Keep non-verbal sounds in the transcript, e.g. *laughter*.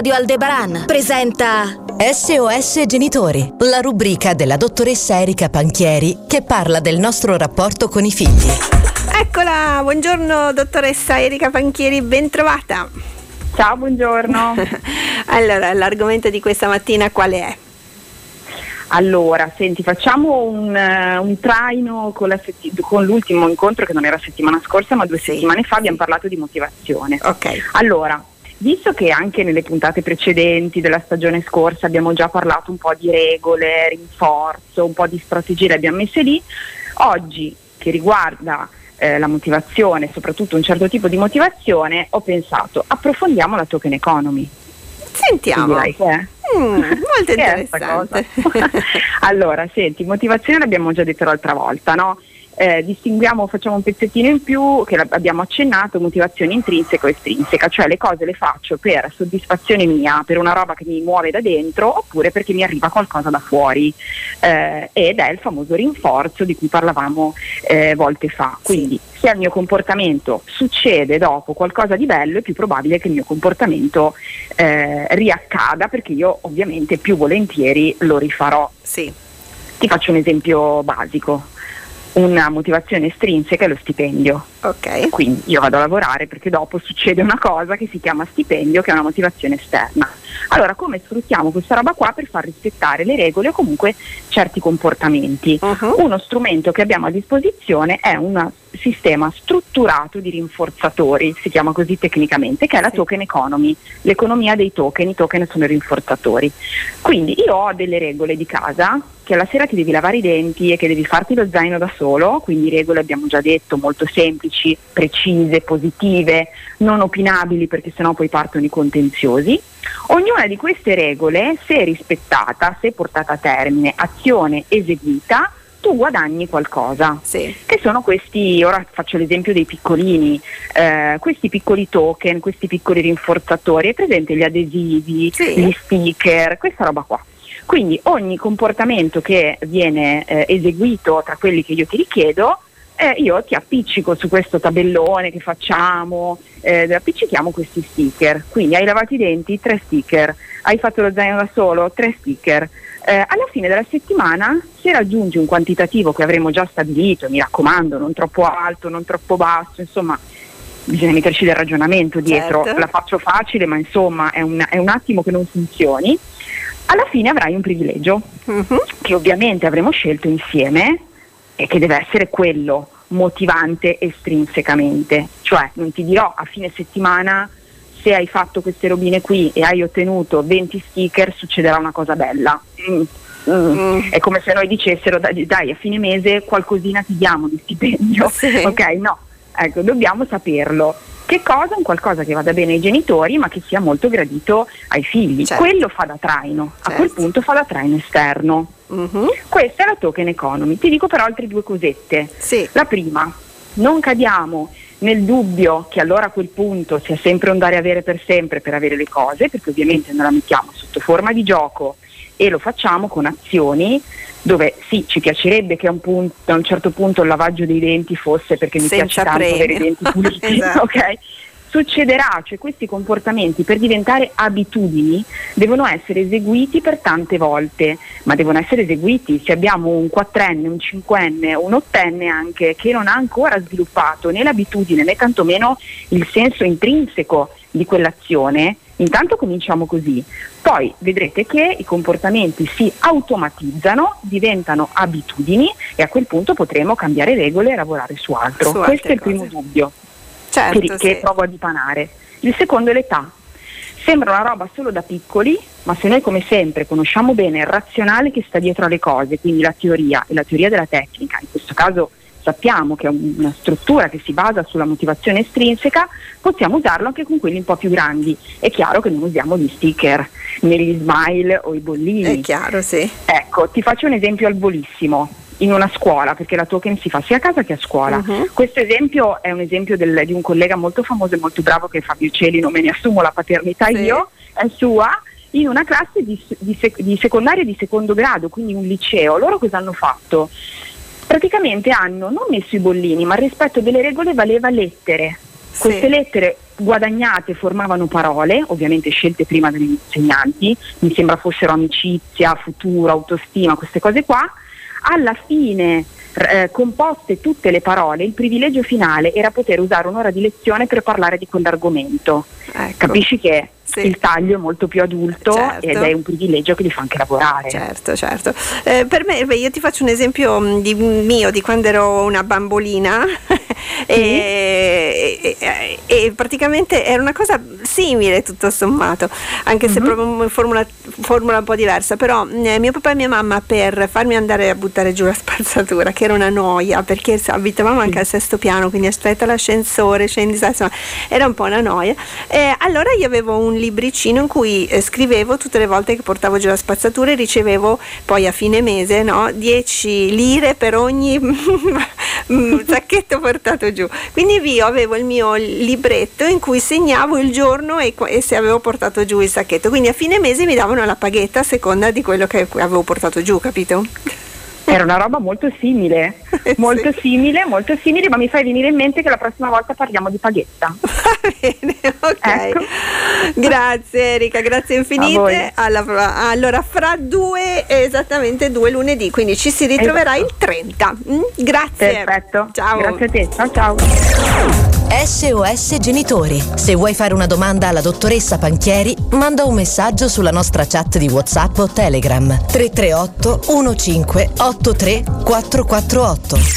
Radio Aldebaran presenta SOS Genitori, la rubrica della dottoressa Erika Panchieri che parla del nostro rapporto con i figli. Eccola, buongiorno dottoressa Erika Panchieri, ben trovata. Ciao, buongiorno. *laughs* allora, l'argomento di questa mattina qual è? Allora, senti, facciamo un, uh, un traino con, setti- con, l'ultimo incontro che non era settimana scorsa, ma due settimane fa abbiamo parlato di motivazione. Ok. Allora, visto che anche nelle puntate precedenti della stagione scorsa abbiamo già parlato un po' di regole, rinforzo, un po' di strategie le abbiamo messe lì, oggi che riguarda eh, la motivazione, soprattutto un certo tipo di motivazione, ho pensato approfondiamo la token economy. Sentiamo. Direi che è. Mm, molto *laughs* interessante. *laughs* allora, senti, motivazione l'abbiamo già detto l'altra volta, no? Eh, distinguiamo, facciamo un pezzettino in più che abbiamo accennato, motivazione intrinseca o estrinseca, cioè le cose le faccio per soddisfazione mia, per una roba che mi muove da dentro oppure perché mi arriva qualcosa da fuori eh, ed è il famoso rinforzo di cui parlavamo eh, volte fa. Quindi se al mio comportamento succede dopo qualcosa di bello è più probabile che il mio comportamento eh, riaccada perché io ovviamente più volentieri lo rifarò. Sì. Ti faccio un esempio basico una motivazione estrinseca è lo stipendio. Okay. Quindi io vado a lavorare perché dopo succede una cosa che si chiama stipendio, che è una motivazione esterna. Allora, come sfruttiamo questa roba qua per far rispettare le regole o comunque certi comportamenti? Uh-huh. Uno strumento che abbiamo a disposizione è un sistema strutturato di rinforzatori, si chiama così tecnicamente, che è la token economy, l'economia dei token, i token sono i rinforzatori. Quindi io ho delle regole di casa che alla sera ti devi lavare i denti e che devi farti lo zaino da solo, quindi regole abbiamo già detto molto semplici, precise, positive, non opinabili perché sennò poi partono i contenziosi. Ognuna di queste regole, se rispettata, se portata a termine, azione eseguita, tu guadagni qualcosa. Sì. Che sono questi, ora faccio l'esempio dei piccolini, eh, questi piccoli token, questi piccoli rinforzatori, è presente gli adesivi, sì. gli sticker, questa roba qua. Quindi ogni comportamento che viene eh, eseguito tra quelli che io ti richiedo, eh, io ti appiccico su questo tabellone che facciamo, eh, appiccichiamo questi sticker. Quindi hai lavato i denti, tre sticker, hai fatto lo zaino da solo, tre sticker. Eh, alla fine della settimana, se raggiungi un quantitativo che avremo già stabilito, mi raccomando, non troppo alto, non troppo basso, insomma, bisogna metterci del ragionamento dietro, certo. la faccio facile, ma insomma è un, è un attimo che non funzioni alla fine avrai un privilegio uh-huh. che ovviamente avremo scelto insieme e che deve essere quello motivante estrinsecamente, cioè non ti dirò a fine settimana se hai fatto queste robine qui e hai ottenuto 20 sticker succederà una cosa bella. Mm. Mm. Mm. È come se noi dicessero dai, dai, a fine mese qualcosina ti diamo di stipendio. Sì. Ok, no, ecco, dobbiamo saperlo. Che cosa? Un qualcosa che vada bene ai genitori ma che sia molto gradito ai figli. Certo. Quello fa da traino, certo. a quel punto fa da traino esterno. Uh-huh. Questa è la token economy. Ti dico però altre due cosette. Sì. La prima, non cadiamo nel dubbio che allora a quel punto sia sempre un dare avere per sempre per avere le cose, perché ovviamente noi la mettiamo sotto forma di gioco e lo facciamo con azioni dove sì, ci piacerebbe che a un, punto, a un certo punto il lavaggio dei denti fosse perché mi Senza piace tanto premio. avere i denti puliti, *laughs* *laughs* esatto. ok? Succederà, cioè questi comportamenti per diventare abitudini devono essere eseguiti per tante volte, ma devono essere eseguiti. Se abbiamo un quattrenne, un cinquenne, un ottenne anche che non ha ancora sviluppato né l'abitudine né tantomeno il senso intrinseco di quell'azione, intanto cominciamo così. Poi vedrete che i comportamenti si automatizzano, diventano abitudini e a quel punto potremo cambiare regole e lavorare su altro. Su Questo è il primo cose. dubbio Certo, che, sì. che provo a dipanare. Il secondo è l'età. Sembra una roba solo da piccoli, ma se noi come sempre conosciamo bene il razionale che sta dietro alle cose, quindi la teoria e la teoria della tecnica, in questo caso sappiamo che è un- una struttura che si basa sulla motivazione estrinseca, possiamo usarlo anche con quelli un po' più grandi. È chiaro che non usiamo gli sticker, né gli smile o i bollini. È chiaro, sì. Ecco, ti faccio un esempio al volissimo. In una scuola, perché la token si fa sia a casa che a scuola. Mhm. Questo esempio è un esempio del- di un collega molto famoso e molto bravo che è Fabio Celi, non me ne assumo la paternità Sì. io, è sua, in una classe di, di sec- di secondaria di secondo grado, quindi un liceo. Loro cosa hanno fatto? Praticamente hanno non messo i bollini, ma il rispetto delle regole valeva lettere. Queste lettere guadagnate formavano parole, ovviamente scelte prima dagli insegnanti, mi sembra fossero amicizia, futuro, autostima, queste cose qua. Alla fine eh, composte tutte le parole, il privilegio finale era poter usare un'ora di lezione per parlare di quell'argomento. Ecco. Capisci che sì. il taglio è molto più adulto certo. ed è un privilegio che li fa anche lavorare. Certo, certo. Eh, per me, beh, io ti faccio un esempio mm, di, mio di quando ero una bambolina *laughs* sì. e, e, e, praticamente era una cosa simile tutto sommato, anche se uh-huh. proprio in formula, formula, un po' diversa, però eh, mio papà e mia mamma per farmi andare a buttare giù la spazzatura, che era una noia, perché abitavamo anche al sesto piano, quindi aspetta l'ascensore, scendi, insomma, era un po' una noia. Eh, allora io avevo un libricino in cui eh, scrivevo tutte le volte che portavo giù la spazzatura e ricevevo poi a fine mese no, 10 lire per ogni *laughs* sacchetto portato giù. Quindi io avevo il mio libretto in cui segnavo il giorno e, e, se avevo portato giù il sacchetto. Quindi a fine mese mi davano la paghetta a seconda di quello che avevo portato giù, capito? Era una roba molto simile, molto sì. simile, molto simile, ma mi fai venire in mente che la prossima volta parliamo di paghetta. *laughs* Va bene, ok. Ecco. Grazie Erika, grazie infinite. Alla, allora, fra due, esattamente due lunedì, quindi ci si ritroverà esatto. il 30. Mm? Grazie. Perfetto. Ciao. Grazie a te. Ciao ciao. SOS Genitori. Se vuoi fare una domanda alla dottoressa Panchieri, manda un messaggio sulla nostra chat di WhatsApp o Telegram 338 15 83 448. Lotto